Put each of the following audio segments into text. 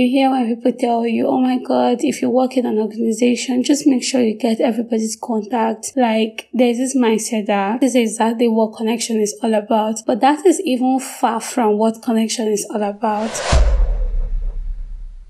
You hear when people tell you, oh my God, if you work in an organization, just make sure you get everybody's contact. Like there's this mindset that this is exactly what connection is all about. But that is even far from what connection is all about.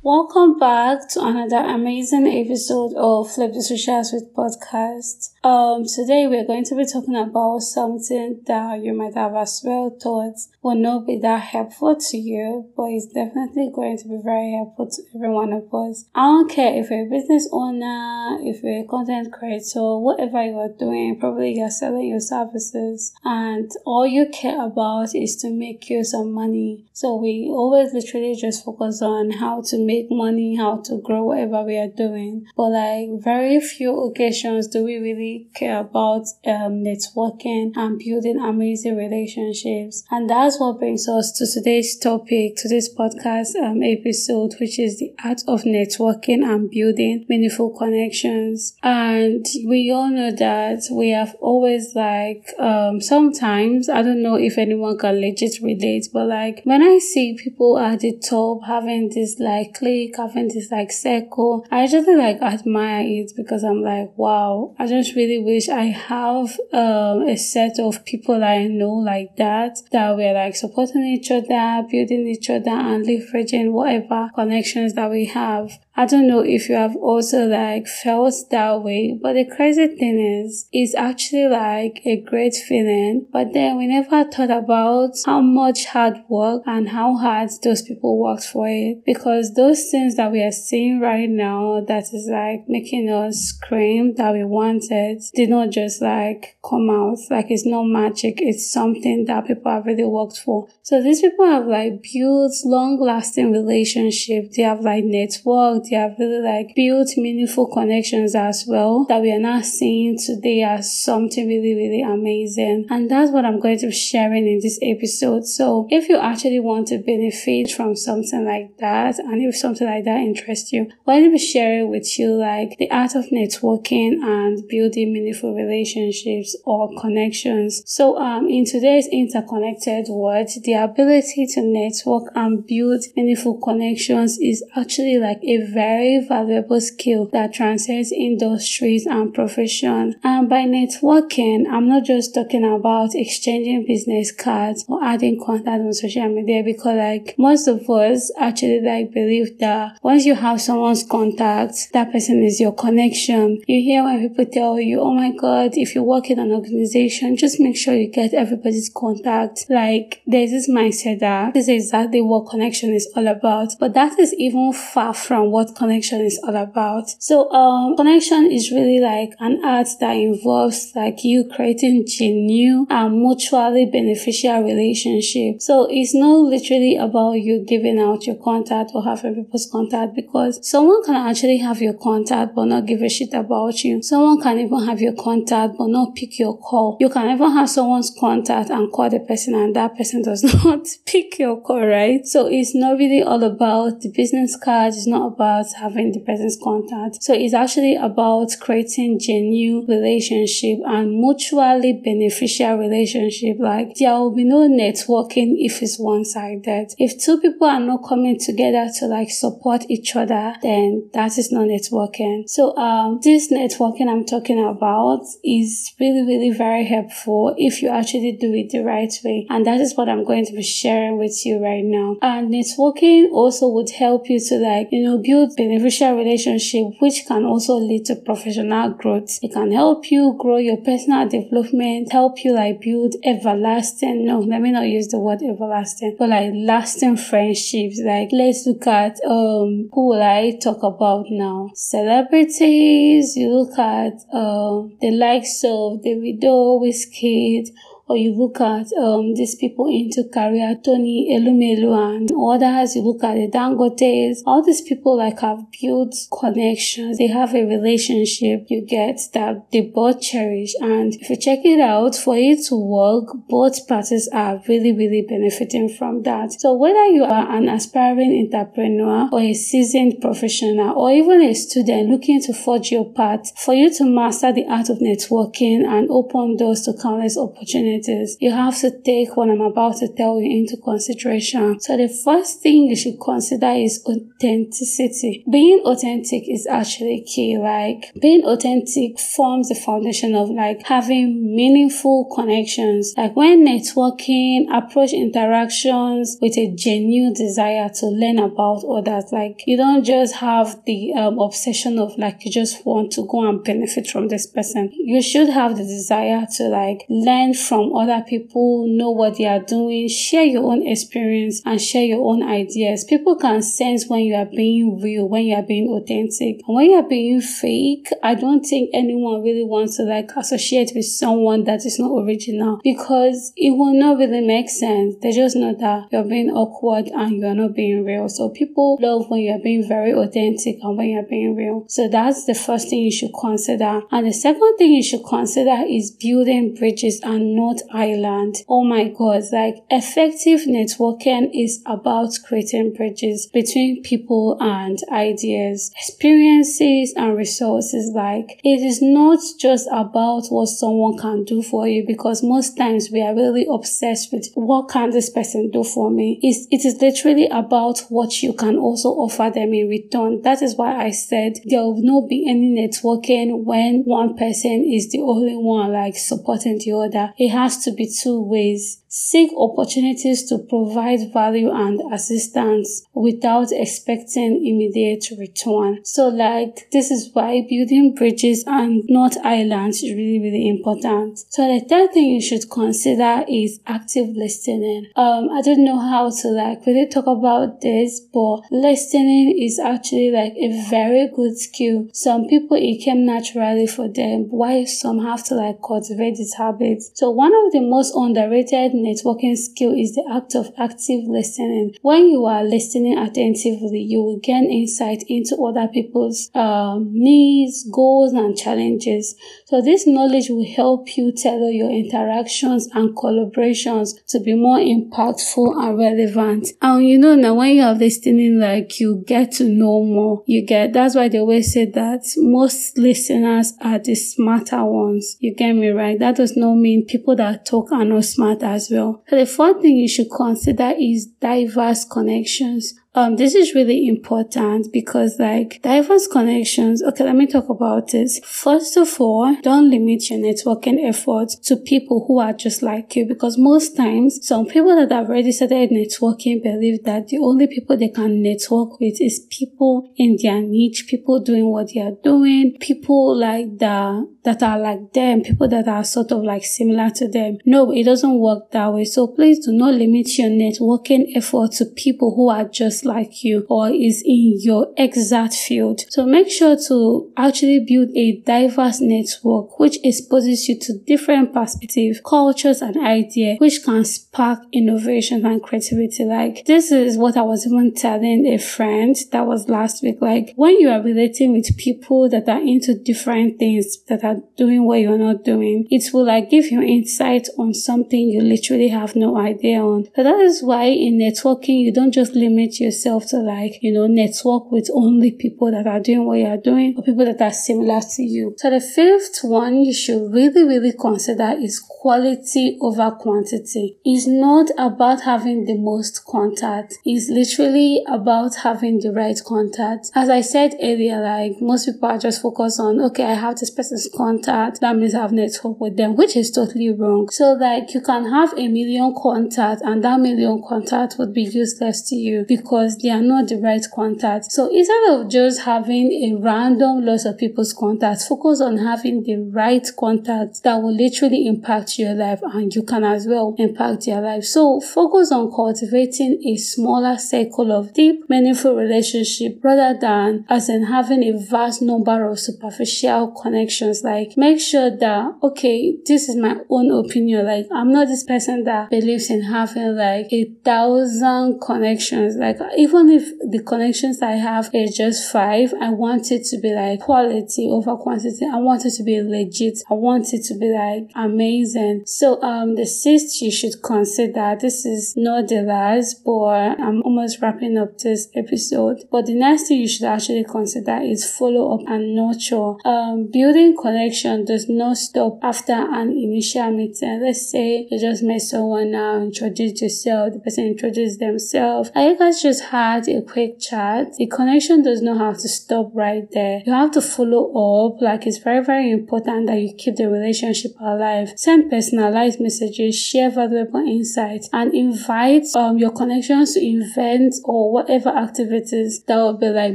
Welcome back to another amazing episode of Flip the Social Switch podcast. Um, today we're going to be talking about something that you might have as well thought will not be that helpful to you, but it's definitely going to be very helpful to every one of us. I don't care if you're a business owner, if you're a content creator, whatever you are doing, probably you're selling your services and all you care about is to make you some money. So we always literally just focus on how to make money, how to grow whatever we are doing. But like very few occasions do we really care about um, networking and building amazing relationships. And that's what brings us to today's topic, to this podcast um, episode, which is the art of networking and building meaningful connections. And we all know that we have always like um, sometimes I don't know if anyone can legit relate, but like when I see people at the top having this like having this like circle. I actually like admire it because I'm like, wow, I just really wish I have um, a set of people I know like that, that we're like supporting each other, building each other and leveraging whatever connections that we have. I don't know if you have also like felt that way, but the crazy thing is, it's actually like a great feeling. But then we never thought about how much hard work and how hard those people worked for it. Because those things that we are seeing right now that is like making us scream that we wanted did not just like come out. Like it's not magic. It's something that people have really worked for. So these people have like built long lasting relationships. They have like networked have really like built meaningful connections as well that we are now seeing today as something really, really amazing. And that's what I'm going to be sharing in this episode. So if you actually want to benefit from something like that, and if something like that interests you, I want to be sharing with you like the art of networking and building meaningful relationships or connections. So um in today's interconnected world, the ability to network and build meaningful connections is actually like a very valuable skill that transcends industries and profession. And by networking, I'm not just talking about exchanging business cards or adding contact on social media because like most of us actually like believe that once you have someone's contact, that person is your connection. You hear when people tell you, oh my God, if you work in an organization, just make sure you get everybody's contact. Like there's this mindset that this is exactly what connection is all about. But that is even far from what what connection is all about. So, um, connection is really like an art that involves like you creating genuine and mutually beneficial relationship. So it's not literally about you giving out your contact or having people's contact because someone can actually have your contact but not give a shit about you. Someone can even have your contact but not pick your call. You can even have someone's contact and call the person and that person does not pick your call, right? So it's not really all about the business card. It's not about about having the person's contact. So it's actually about creating genuine relationship and mutually beneficial relationship. Like there will be no networking if it's one-sided. If two people are not coming together to like support each other, then that is not networking. So um this networking I'm talking about is really, really very helpful if you actually do it the right way. And that is what I'm going to be sharing with you right now. And networking also would help you to like, you know, build build beneficial relationship which can also lead to professional growth. It can help you grow your personal development, help you like build everlasting, no, let me not use the word everlasting, but like lasting friendships. Like let's look at um who will I talk about now? Celebrities, you look at um the likes of Davido, Wizkid, or you look at um, these people into career, Tony Elumelu and others, you look at the Dangotes, all these people like have built connections, they have a relationship you get that they both cherish. And if you check it out, for it to work, both parties are really, really benefiting from that. So whether you are an aspiring entrepreneur or a seasoned professional or even a student looking to forge your path, for you to master the art of networking and open doors to countless opportunities opportunities. You have to take what I'm about to tell you into consideration. So the first thing you should consider is authenticity. Being authentic is actually key. Like being authentic forms the foundation of like having meaningful connections. Like when networking, approach interactions with a genuine desire to learn about others. Like you don't just have the um, obsession of like you just want to go and benefit from this person. You should have the desire to like learn from other people, know what they are doing, share your own experience and share your own ideas. People can sense when you are being real, when you are being authentic. And when you are being fake, I don't think anyone really wants to like associate with someone that is not original because it will not really make sense. They just know that you're being awkward and you're not being real. So people love when you're being very authentic and when you're being real. So that's the first thing you should consider. And the second thing you should consider is building bridges and not island. Oh my god, like effective networking is about creating bridges between people and ideas, experiences and resources. Like it is not just about what someone can do for you because most times we are really obsessed with what can this person do for me. It's, it is literally about what you can also offer them in return. That is why I said there will not be any networking when one person is the only one like supporting the other. It has to be two ways. Seek opportunities to provide value and assistance without expecting immediate return. So like this is why building bridges and not islands is really, really important. So the third thing you should consider is active listening. Um, I don't know how to like really talk about this, but listening is actually like a very good skill. Some people it came naturally for them, while some have to like cultivate this habit. So one of the most underrated networking skill is the act of active listening. When you are listening attentively, you will gain insight into other people's um, needs, goals, and challenges. So this knowledge will help you tailor your interactions and collaborations to be more impactful and relevant. And you know now when you are listening, like you get to know more. You get that's why they always say that most listeners are the smarter ones. You get me right? That does not mean people that talk are not smart as well. The fourth thing you should consider is diverse connections. Um, this is really important because like diverse connections. Okay, let me talk about this. First of all, don't limit your networking efforts to people who are just like you because most times some people that have already started networking believe that the only people they can network with is people in their niche, people doing what they are doing, people like that that are like them, people that are sort of like similar to them. No, it doesn't work that way. So please do not limit your networking effort to people who are just like you or is in your exact field. So make sure to actually build a diverse network which exposes you to different perspectives, cultures and ideas which can spark innovation and creativity. Like this is what I was even telling a friend that was last week. Like when you are relating with people that are into different things that are doing what you're not doing, it will like give you insight on something you literally have no idea on. So that is why in networking, you don't just limit yourself to like, you know, network with only people that are doing what you're doing or people that are similar to you. So the fifth one you should really, really consider is quality over quantity. It's not about having the most contact. It's literally about having the right contact. As I said earlier, like most people are just focused on, okay, I have this person's contact. That means I've network with them, which is totally wrong. So like you can have a million contacts and that million contact would be useless to you because they are not the right contact. So instead of just having a random loss of people's contacts, focus on having the right contacts that will literally impact your life and you can as well impact your life. So focus on cultivating a smaller circle of deep, meaningful relationship rather than as in having a vast number of superficial connections. Like make sure that, okay, this is my own opinion. Like I'm not this person that believes in having like a thousand connections. Like even if the connections I have is just five, I want it to be like quality over quantity. I want it to be legit. I want it to be like amazing. So, um, the sixth you should consider, this is not the last, but I'm almost wrapping up this episode. But the next thing you should actually consider is follow up and nurture. Um, building connection does not stop after an initial meeting. Let's say you just met someone now, introduce yourself, the person introduces themselves, and you guys just had a quick chat. The connection does not have to stop right there. You have to follow up. Like it's very, very important that you keep the relationship alive. Send personalized messages, share valuable insights, and invite um your connections to events or whatever activities that will be like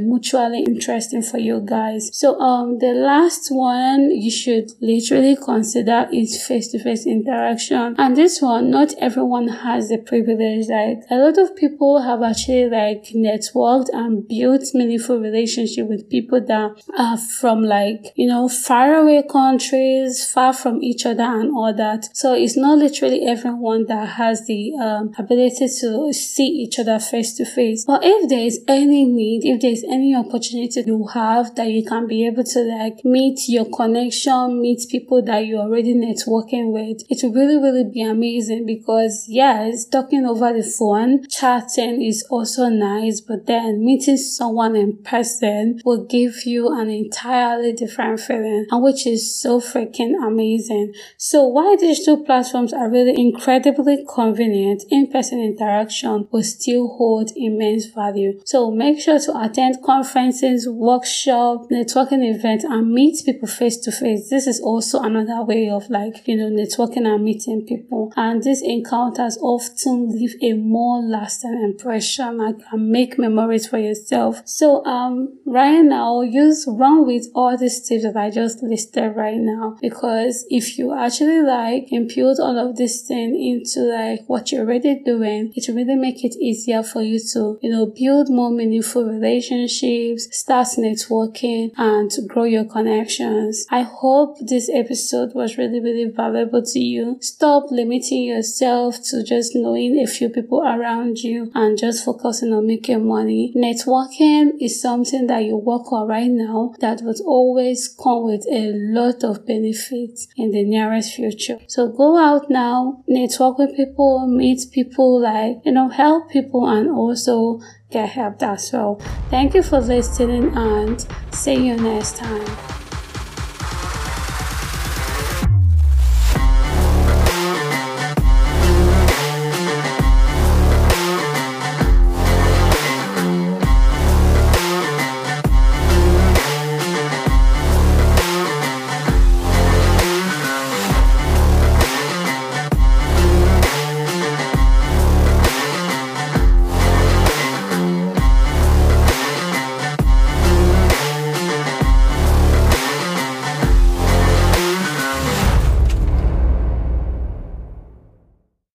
mutually interesting for you guys. So um the last one you should literally consider is face-to-face interaction. And this one, not everyone has the privilege. Like a lot of people have actually like networked and built meaningful relationship with people that are from like, you know, far away countries, far from each other and all that. So it's not literally everyone that has the um, ability to see each other face to face. But if there is any need, if there is any opportunity you have that you can be able to like meet your connection, meet people that you're already networking with, it will really, really be amazing because yes, talking over the phone, chatting is also nice, but then meeting someone in person will give you an entirely different feeling and which is so freaking amazing. So while digital platforms are really incredibly convenient, in-person interaction will still hold immense value. So make sure to attend conferences, workshops, networking events and meet people face to face. This is also another way of like, you know, networking and meeting people. And these encounters often leave a more lasting impression like, and make memories for yourself. So, um, right now, use run with all these tips that I just listed right now because if you actually like impute all of this thing into like what you're already doing, it will really make it easier for you to, you know, build more meaningful relationships, start networking and grow your connections. I hope this episode was really, really valuable to you. Stop limiting yourself to just knowing a few people around you and just focusing on making money. Networking is something that you work on right now that would always come with a lot of benefits in the nearest future. So go out now, network with people, meet people, like, you know, help people and also get helped as well. Thank you for listening and see you next time.